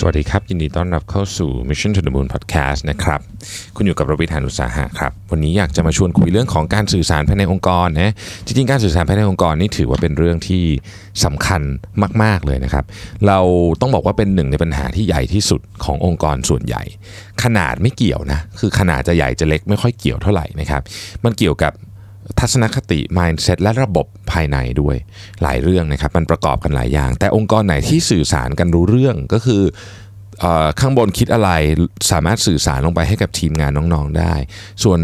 สวัสดีครับ ยินดีต้อนรับเข้าสู่ Mission to the Moon Podcast นะครับคุณอยู่กับรวิทยานุสาหะครับ วันนี้อยากจะมาชวนคุยเรื่องของการสื่อสารภายในองค์กรนะจริงๆ การสื่อสารภายในองค์กรนี่ถือว่าเป็นเรื่องที่สำคัญมาก ๆ เลยนะครับ เราต้องบอกว่าเป็นหนึ่งในปัญหาที่ใหญ่ที่สุดขององค์กรส่วนใหญ่ ขนาดไม่เกี่ยวนะคือขนาดจะใหญ่จะเล็กไม่ค่อยเกี่ยวเท่าไหร่นะครับมันเกี่ยวกับ ทัศนคติ mindset และระบบภายในด้วยหลายเรื่องนะครับ มันประกอบกันหลายอย่าง แต่องค์กรไหนที่สื่อสารกันรู้เรื่องก็คืออข้างบนคิดอะไรสามารถสื่อสารลงไปให้กับทีมงานน้องๆได้ ส่วน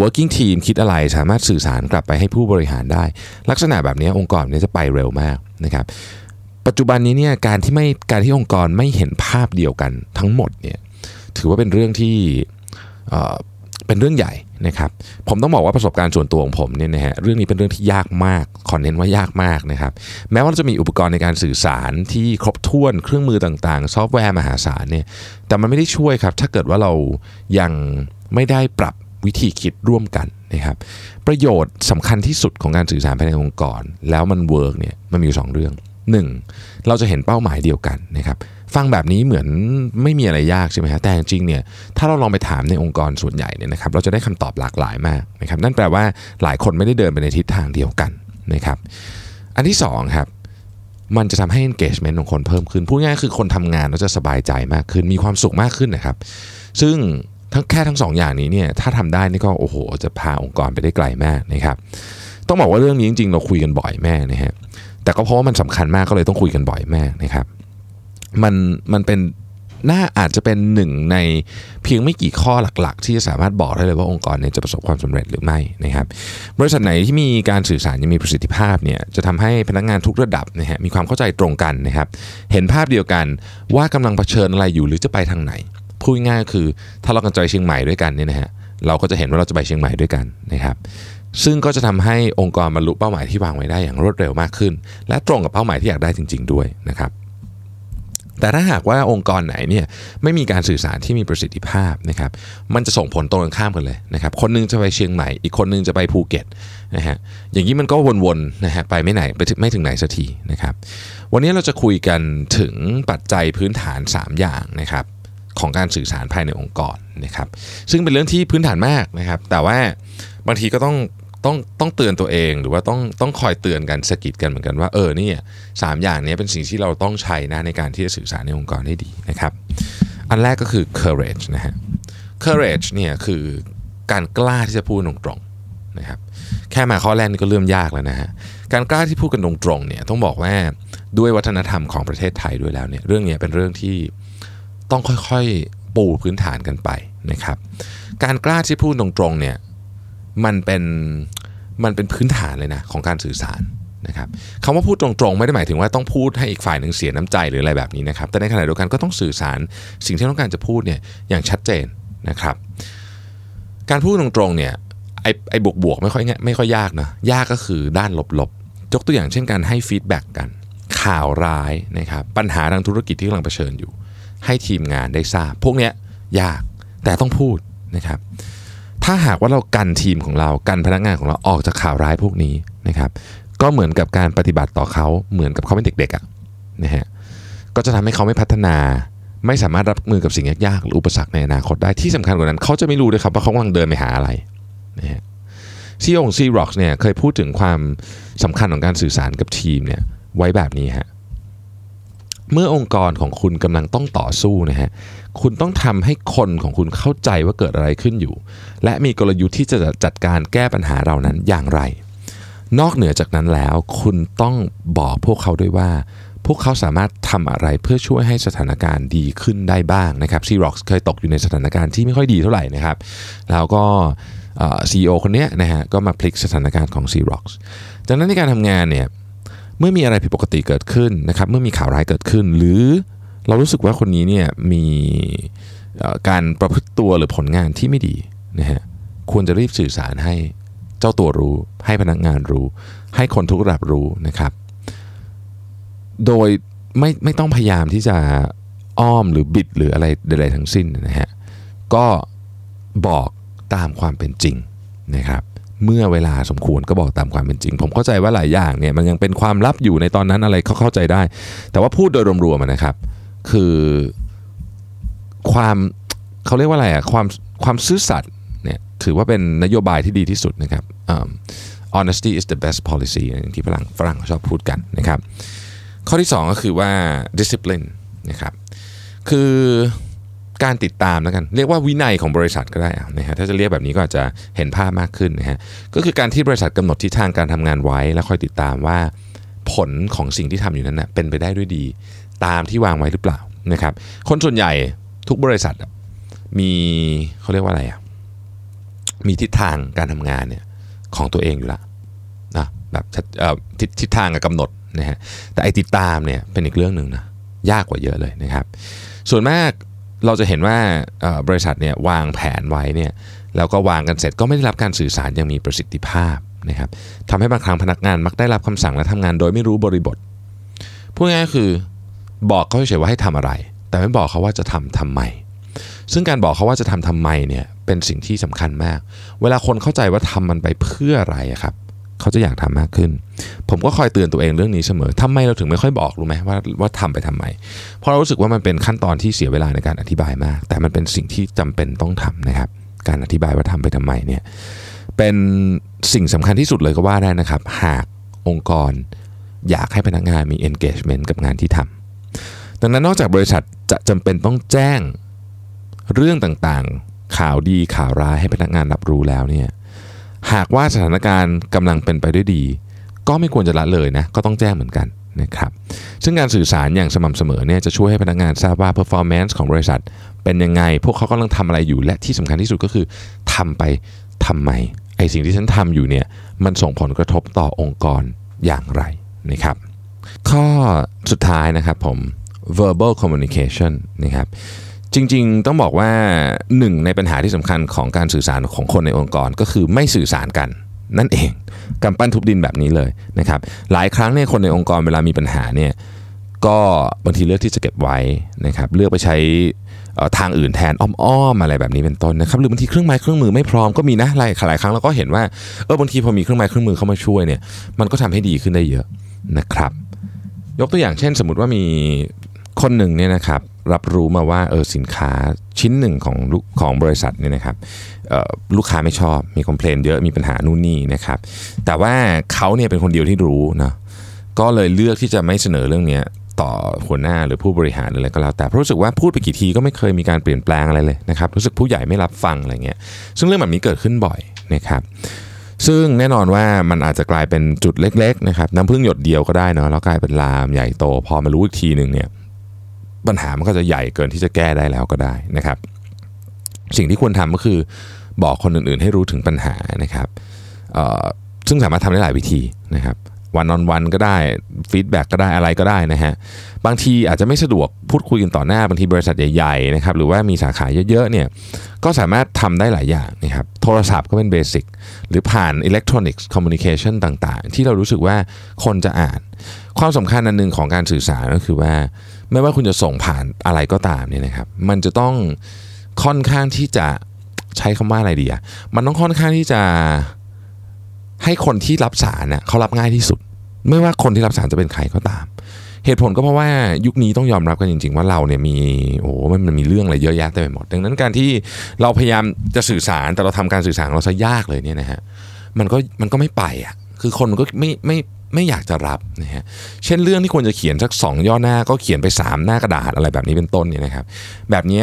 working team คิดอะไรสามารถสื่อสารกลับไปให้ผู้บริหารได้ ลักษณะแบบนี้องค์กรนี้จะไปเร็วมากนะครับปัจจุบันนี้เนี่ยการที่ไม่การที่องค์กรไม่เห็นภาพเดียวกันทั้งหมดเนี่ยถือว่าเป็นเรื่องที่ เป็นเรื่องใหญ่นะครับ ผมต้องบอกว่าประสบการณ์ส่วนตัวของผมเนี่ยนะฮะเรื่องนี้เป็นเรื่องที่ยากมากขอเน้นว่ายากมากนะครับ แม้ว่าเราจะมีอุปกรณ์ในการสื่อสารที่ครบถ้วนเครื่องมือต่างๆ ซอฟต์แวร์มหาศาลเนี่ยแต่มันไม่ได้ช่วยครับ ถ้าเกิดว่าเรายังไม่ได้ปรับวิธีคิดร่วมกันนะครับ ประโยชน์สำคัญที่สุดของการสื่อสารภายในองค์กร แล้วมัน work เนี่ยมันมีอยู่สองเรื่องหนึ่งเราจะเห็นเป้าหมายเดียวกันนะครับ ฟังแบบนี้เหมือนไม่มีอะไรยากใช่ไหมฮะแต่จริงๆเนี่ยถ้าเราลองไปถามในองค์กรส่วนใหญ่เนี่ยนะครับเราจะได้คำตอบหลากหลายมากนะครับนั่นแปลว่าหลายคนไม่ได้เดินไปในทิศทางเดียวกันนะครับอันที่สองครับมันจะทำให้ engagement ของคนเพิ่มขึ้นพูดง่ายๆคือคนทำงานแล้วจะสบายใจมากขึ้นมีความสุขมากขึ้นนะครับ ซึ่งทั้งแค่ทั้งสองอย่างนี้เนี่ยถ้าทำได้นี่ก็โอ้โห จะพาองค์กรไปได้ไกลมากนะครับต้องบอกว่าเรื่องนี้จริงๆ เราคุยกันบ่อยแม่นะฮะแต่ก็เพราะว่ามันสำคัญมากก็เลยต้องคุยกันบ่อยแมากนะครับ มันมันเป็นน่าอาจจะเป็นหนึ่งในเพียงไม่กี่ข้อหลักๆ ที่จะสามารถบอกได้เลยว่าองค์กรเนี่ยจะประสบความสำเร็จหรือไม่นะครับบริษัทไหนที่มีการสื่อสารยังมีประสิทธิภาพเนี่ยจะทำให้พนักงานทุกระดับนะฮะมีความเข้าใจตรงกันนะครับเห็นภาพเดียวกันว่ากำลังเผชิญอะไรอยู่หรือจะไปทางไหนพูดง่ายคือถ้าเรากันใจเชียงใหม่ด้วยกันเนี่ยนะฮะเราก็จะเห็นว่าเราจะไปเชียงใหม่ด้วยกันนะครับซึ่งก็จะทำให้องค์กรบรรลุเป้าหมายที่วางไว้ได้อย่างรวดเร็วมากขึ้น และตรงกับเป้าหมายที่อยากได้จริง ๆ ด้วยนะครับ แต่ถ้าหากว่าองค์กรไหนเนี่ยไม่มีการสื่อสารที่มีประสิทธิภาพนะครับมันจะส่งผลตรงกันข้ามกันเลยนะครับคนหนึงจะไปเชียงใหม่อีกคนหนึงจะไปภูเก็ตนะฮะอย่างนี้มันก็วนๆนะฮะไปไม่ไหนไปไม่ถึงไหนสักทีนะครับวันนี้เราจะคุยกันถึงปัจจัยพื้นฐาน 3 อย่างนะครับของการสื่อสารภายในองค์กรนะครับซึ่งเป็นเรื่องที่พื้นฐานมากนะครับแต่ว่าบางทีก็ต้อง ต้องต้องเตือนตัวเองหรือว่าต้องต้องคอยเตือนกันสะกิดกันเหมือนกันว่าเออนี่สามอย่างนี้เป็นสิ่งที่เราต้องใช้นะในการที่จะสื่อสารในองค์กรได้ดีนะครับ อันแรกก็คือ courage นะฮะ courage เนี่ยคือการกล้าที่จะพูดตรงๆนะครับแค่มาข้อแรกนี่ก็เริ่มยากแล้วนะฮะการกล้าที่พูดกันตรงๆเนี่ยต้องบอกว่าด้วยวัฒนธรรมของประเทศไทยด้วยแล้วเนี่ยเรื่องนี้เป็นเรื่องที่ต้องค่อยๆปูพื้นฐานกันไปนะครับ การกล้าที่พูดตรงๆเนี่ย มันเป็นมันเป็นพื้นฐานเลยนะของการสื่อสารนะครับคำว่าพูดตรงๆ ไม่ได้หมายถึงว่าต้องพูดให้อีกฝ่ายหนึ่งเสียน้ำใจหรืออะไรแบบนี้นะครับ แต่ในขณะเดียวกันก็ต้องสื่อสารสิ่งที่ต้องการจะพูดเนี่ยอย่างชัดเจนนะครับ การพูดตรงๆเนี่ยไอ้ไอ้บวกบวกๆไม่ค่อยง่ายไม่ค่อยยากนะยากก็คือด้านลบๆยกตัวอย่างเช่นการให้ฟีดแบ็กกัน ข่าวร้ายนะครับปัญหาทางธุรกิจที่กำลังเผชิญอยู่ ให้ทีมงานได้ทราบ พวกเนี้ยยากแต่ต้องพูดนะครับ ถ้าหากว่าเรากันทีมของเรากันพนักงานของเราออกจากข่าวร้ายพวกนี้นะครับ ก็เหมือนกับการปฏิบัติต่อเขาเหมือนกับเขาเป็นเด็กๆอะนะฮะก็จะทำให้เขาไม่พัฒนา ไม่สามารถรับมือกับสิ่งยากๆหรืออุปสรรคในอนาคตได้ที่สำคัญกว่านั้น เขาจะไม่รู้ด้วยครับว่าเขากำลังเดินไปหาอะไรนะฮะซีองซีร็อกเนี่ยเคยพูดถึงความสำคัญของการสื่อสารกับทีมเนี่ยไว้แบบนี้ฮะเมื่อองค์กรของคุณกำลังต้องต่อสู้นะฮะ คุณต้องทำให้คนของคุณเข้าใจว่าเกิดอะไรขึ้นอยู่ และมีกลยุทธ์ที่จะจัดการแก้ปัญหาเรานั้นอย่างไร นอกเหนือจากนั้นแล้ว คุณต้องบอกพวกเขาด้วยว่า พวกเขาสามารถทำอะไรเพื่อช่วยให้สถานการณ์ดีขึ้นได้บ้างนะครับซีร็อกเคยตกอยู่ในสถานการณ์ที่ไม่ค่อยดีเท่าไหร่นะครับ แล้วก็ซีอีโอคนนี้นะฮะก็มาพลิกสถานการณ์ของ Xerox จากนั้นในการทำงานเนี่ยเมื่อมีอะไรผิดปกติเกิดขึ้นนะครับเมื่อมีข่าวร้ายเกิดขึ้น หรือ เรารู้สึกว่าคนนี้เนี่ยมีการประพฤติตัวหรือผลงานที่ไม่ดีนะฮะควรจะรีบสื่อสารให้เจ้าตัวรู้ ให้พนักงานรู้ ให้คนทุกระดับรู้นะครับ โดยไม่ไม่ต้องพยายามที่จะอ้อมหรือบิดหรืออะไรใดๆทั้งสิ้นนะฮะก็บอกตามความเป็นจริงนะครับเมื่อเวลาสมควรก็บอกตามความเป็นจริง ผมเข้าใจว่าหลายอย่างเนี่ยมันยังเป็นความลับอยู่ในตอนนั้นอะไรเขาเข้าใจได้ แต่ว่าพูดโดยรวมๆนะครับ คือความเขาเรียกว่าอะไรอะความความซื่อสัตย์เนี่ยถือว่าเป็นนโยบายที่ดีที่สุดนะครับ honesty is the best policy อย่างที่ฝรั่งฝรั่งชอบพูดกันนะครับ ข้อที่ 2 ก็คือว่า discipline นะครับคือการติดตามแล้วกันเรียกว่าวินัยของบริษัทก็ได้นะฮะถ้าจะเรียกแบบนี้ก็อาจจะเห็นภาพมากขึ้นนะฮะก็คือการที่บริษัทกำหนดทิศทางการทำงานไว้ แล้วคอยติดตามว่าผลของสิ่งที่ทำอยู่นั้นนะเป็นไปได้ด้วยดี ตามที่วางไว้หรือเปล่านะครับ คนส่วนใหญ่ทุกบริษัทมีเขาเรียกว่าอะไรอะมีทิศทางการทำงานเนี่ยของตัวเองอยู่ล้วนะแบบทิศทิศทางกับกำหนดนะฮะแต่ไอติดตามเนี่ยเป็นอีกเรื่องหนึ่งนะยากกว่าเยอะเลยนะครับ ส่วนมากเราจะเห็นว่าบริษัทเนี่ยวางแผนไว้เนี่ยแล้วก็วางกันเสร็จก็ไม่ได้รับการสื่อสารอย่างมีประสิทธิภาพนะครับทำให้บางครั้งพนักงานมักได้รับคำสั่งและทำงานโดยไม่รู้บริบทพูดง่ายๆคือ บอกเขาเฉยๆว่าให้ทำอะไร แต่ไม่บอกเขาว่าจะทำทำไม ซึ่งการบอกเขาว่าจะทำทำไมเนี่ยเป็นสิ่งที่สำคัญมาก เวลาคนเข้าใจว่าทำมันไปเพื่ออะไรครับเขาจะอยากทำมากขึ้น ผมก็คอยเตือนตัวเองเรื่องนี้เสมอทำไมเราถึงไม่ค่อยบอกรู้ไหมว่าว่าทำไปทำไม เพราะเรารู้สึกว่ามันเป็นขั้นตอนที่เสียเวลาในการอธิบายมาก แต่มันเป็นสิ่งที่จำเป็นต้องทำนะครับ การอธิบายว่าทำไปทำไมเนี่ยเป็นสิ่งสำคัญที่สุดเลยก็ว่าได้นะครับ หากองค์กรอยากให้พนักงานมี engagement กับงานที่ทำ ดังนั้นนอกจากบริษัทจะจำเป็นต้องแจ้งเรื่องต่างๆ ข่าวดีข่าวร้ายให้พนักงานรับรู้แล้วเนี่ยหากว่าสถานการณ์กำลังเป็นไปด้วยดี ก็ไม่ควรจะละเลยนะก็ต้องแจ้งเหมือนกันนะครับซึ่งการสื่อสารอย่างสม่ำเสมอเนี่ยจะช่วยให้พนักงานทราบว่า performance ของบริษัท เป็นยังไง พวกเขากำลังทำอะไรอยู่และที่สำคัญที่สุดก็คือทำไปทำไมไอสิ่งที่ฉันทำอยู่เนี่ยมันส่งผลกระทบต่อองค์กรอย่างไรนะครับ ข้อสุดท้ายนะครับผม verbal communication นะครับจริงๆ ต้องบอกว่าหนึ่งในปัญหาที่สำคัญของการสื่อสารของคนในองค์กรก็คือไม่สื่อสารกันนั่นเองกำปั้นทุบดินแบบนี้เลยนะครับหลายครั้งเนี่ยคนในองค์กรเวลามีปัญหาเนี่ยก็บางทีเลือกที่จะเก็บไว้นะครับเลือกไปใช้ทางอื่นแทนอ้อมๆอะไรแบบนี้เป็นต้นนะครับหรือบางทีเครื่องไม้เครื่องมือไม่พร้อมก็มีนะหลายหลายครั้งเราก็เห็นว่าเออบางทีพอมีเครื่องไม้เครื่องมือเข้ามาช่วยเนี่ยมันก็ทำให้ดีขึ้นได้เยอะนะครับ ยกตัวอย่างเช่น สมมติว่ามี คนหนึ่งเนี่ยนะครับรับรู้มาว่าเออสินค้าชิ้นหนึ่งของของบริษัทเนี่ยนะครับลูกค้าไม่ชอบมีคอมเพลนเยอะมีปัญหานู่นนี่นะครับแต่ว่าเขาเนี่ยเป็นคนเดียวที่รู้นะก็เลยเลือกที่จะไม่เสนอเรื่องนี้ต่อหัวหน้าหรือผู้บริหารอะไรก็แล้วแต่เพราะรู้สึกว่าพูดไปกี่ทีก็ไม่เคยมีการเปลี่ยนแปลงอะไรเลยนะครับรู้สึกผู้ใหญ่ไม่รับฟังอะไรเงี้ยซึ่งเรื่องแบบนี้เกิดขึ้นบ่อยนะครับซึ่งแน่นอนว่ามันอาจจะกลายเป็นจุดเล็กๆนะครับน้ำผึ้งหยดเดียวก็ได้เนาะแล้วกลายเป็นลามใหญ่โต พอมารู้อีกทีหนึ่งเนี่ย ปัญหามันก็จะใหญ่เกินที่จะแก้ได้แล้วก็ได้นะครับ สิ่งที่ควรทำก็คือบอกคนอื่นๆ ให้รู้ถึงปัญหานะครับซึ่งสามารถทำได้หลายวิธีนะครับ one-on-one ก็ได้ feedback ก็ได้อะไรก็ได้นะฮะบางทีอาจจะไม่สะดวกพูดคุยกันต่อหน้าบางทีบริษัทใหญ่ๆนะครับหรือว่ามีสาขาเยอะๆเนี่ยก็สามารถทำได้หลายอย่างนะครับโทรศัพท์ก็เป็น basic หรือผ่าน electronic communication ต่างๆ ที่เรารู้สึกว่าคนจะอ่าน ความสำคัญอันหนึ่งของการสื่อสารก็คือว่า ไม่ว่าคุณจะส่งผ่านอะไรก็ตามเนี่ยนะครับ มันจะต้องค่อนข้างที่จะใช้คำว่าอะไรดีอะมันต้องค่อนข้างที่จะให้คนที่รับสารเนี่ยเขารับง่ายที่สุด ไม่ว่าคนที่รับสารจะเป็นใครก็ตาม เหตุผลก็เพราะว่ายุคนี้ต้องยอมรับกันจริง ๆ ว่าเราเนี่ยมีโอ้มันมันมีเรื่องอะไรเยอะแยะเต็มไปหมด ดังนั้นการที่เราพยายามจะสื่อสารแต่เราทำการสื่อสารเราซะยากเลยเนี่ยนะฮะมันก็มันก็ไม่ไปอะคือคนก็ไม่ไม่ ไม่อยากจะรับนะฮะเช่นเรื่องที่ควรจะเขียนสักสองย่อหน้าก็เขียนไป 3 หน้ากระดาษอะไรแบบนี้เป็นต้นเนี่ยนะครับ แบบนี้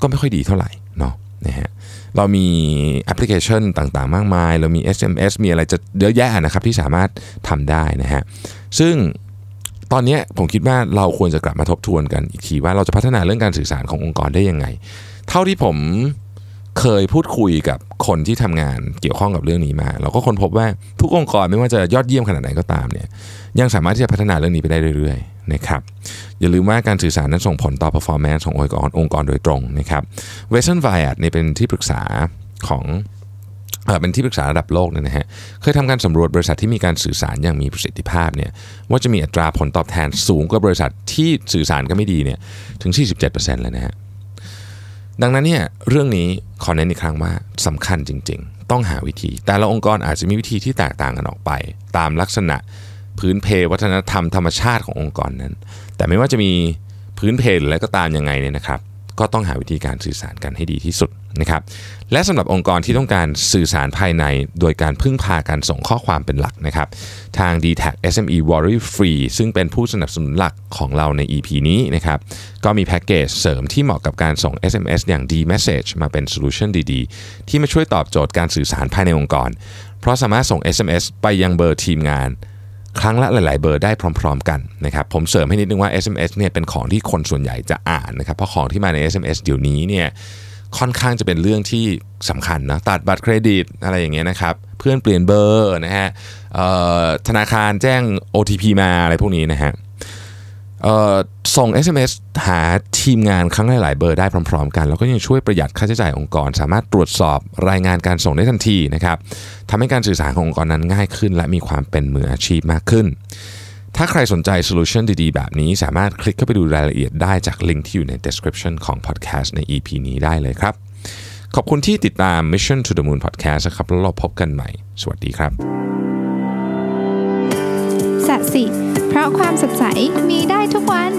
ก็ไม่ค่อยดีเท่าไหร่เนาะนะฮะเรามีแอปพลิเคชันต่างๆ มากมาย เรามี SMS มีอะไรจะเยอะแยะนะครับที่สามารถทำได้นะฮะซึ่งตอนนี้ผมคิดว่าเราควรจะกลับมาทบทวนกันอีกทีว่าเราจะพัฒนาเรื่องการสื่อสารขององค์กรได้ยังไง เท่าที่ผม เคยพูดคุยกับคนที่ทำงานเกี่ยวข้องกับเรื่องนี้มา เราก็ค้นพบว่าทุกองค์กรไม่ว่าจะยอดเยี่ยมขนาดไหนก็ตามเนี่ยยังสามารถที่จะพัฒนาเรื่องนี้ไปได้เรื่อยๆนะครับอย่าลืมว่าการสื่อสารนั้นส่งผลต่อ performance ขององค์กรองค์กรโดยตรงนะครับเวสเทิร์นไวท์เนี่ยเป็นที่ปรึกษาของเป็นที่ปรึกษาระดับโลกเนี่ยนะฮะ เคยทำการสำรวจบริษัทที่มีการสื่อสารอย่างมีประสิทธิภาพเนี่ยว่าจะมีอัตราผลตอบแทนสูงกว่าบริษัทที่สื่อสารก็ไม่ดีเนี่ยถึง 47%เลยนะฮะ ดังนั้นเนี่ยเรื่องนี้ ขอเน้นอีกครั้งว่าสำคัญจริง ๆ ต้องหาวิธี แต่ละองค์กรอาจจะมีวิธีที่แตกต่างกันออกไป ตามลักษณะพื้นเพวัฒนธรรมธรรมชาติขององค์กรนั้น แต่ไม่ว่าจะมีพื้นเพหรืออะไรก็ตามยังไงเนี่ยนะครับ ก็ต้องหาวิธีการสื่อสารกันให้ดีที่สุด นะครับและสำหรับองค์กรที่ต้องการสื่อสารภายในโดยการพึ่งพาการส่งข้อความเป็นหลักนะครับทาง d t a c SME Worry Free ซึ่งเป็นผู้สนับสนุนหลักของเราใน EP นี้นะครับก็มีแพ็กเกจเสริมที่เหมาะกับการส่ง SMS อย่าง D Message มาเป็น solution ดีๆ ที่มาช่วยตอบโจทย์การสื่อสารภายในองค์กร เพราะสามารถส่ง SMS ไปยังเบอร์ทีมงานครั้งละหลาย ๆ เบอร์ได้พร้อม ๆ กันนะครับผมเสริมให้นิดนึงว่า SMS เนี่ยเป็นของที่คนส่วนใหญ่จะอ่านนะครับเพราะของที่มาใน SMS เดี๋ยวนี้เนี่ย ค่อนข้างจะเป็นเรื่องที่สำคัญนะตัดบัตรเครดิตอะไรอย่างเงี้ยนะครับ เพื่อนเปลี่ยนเบอร์นะฮะธนาคารแจ้ง OTP มาอะไรพวกนี้นะฮะส่ง SMS หาทีมงานครั้งหลาย ๆ เบอร์ได้พร้อม ๆ กัน แล้วก็ยังช่วยประหยัดค่าใช้จ่ายองค์กร สามารถตรวจสอบรายงานการส่งได้ทันทีนะครับทำให้การสื่อสารขององค์กรนั้นง่ายขึ้น และมีความเป็นมืออาชีพมากขึ้น ถ้าใครสนใจโซลูชันดีๆ แบบนี้สามารถคลิกเข้าไปดูรายละเอียดได้จากลิงก์ที่อยู่ใน description ของ podcast ใน EP นี้ได้เลยครับ ขอบคุณที่ติดตาม Mission to the Moon Podcast นะครับแล้วเราพบกันใหม่ สวัสดีครับสัสิเพราะความสดใสมีได้ทุกวัน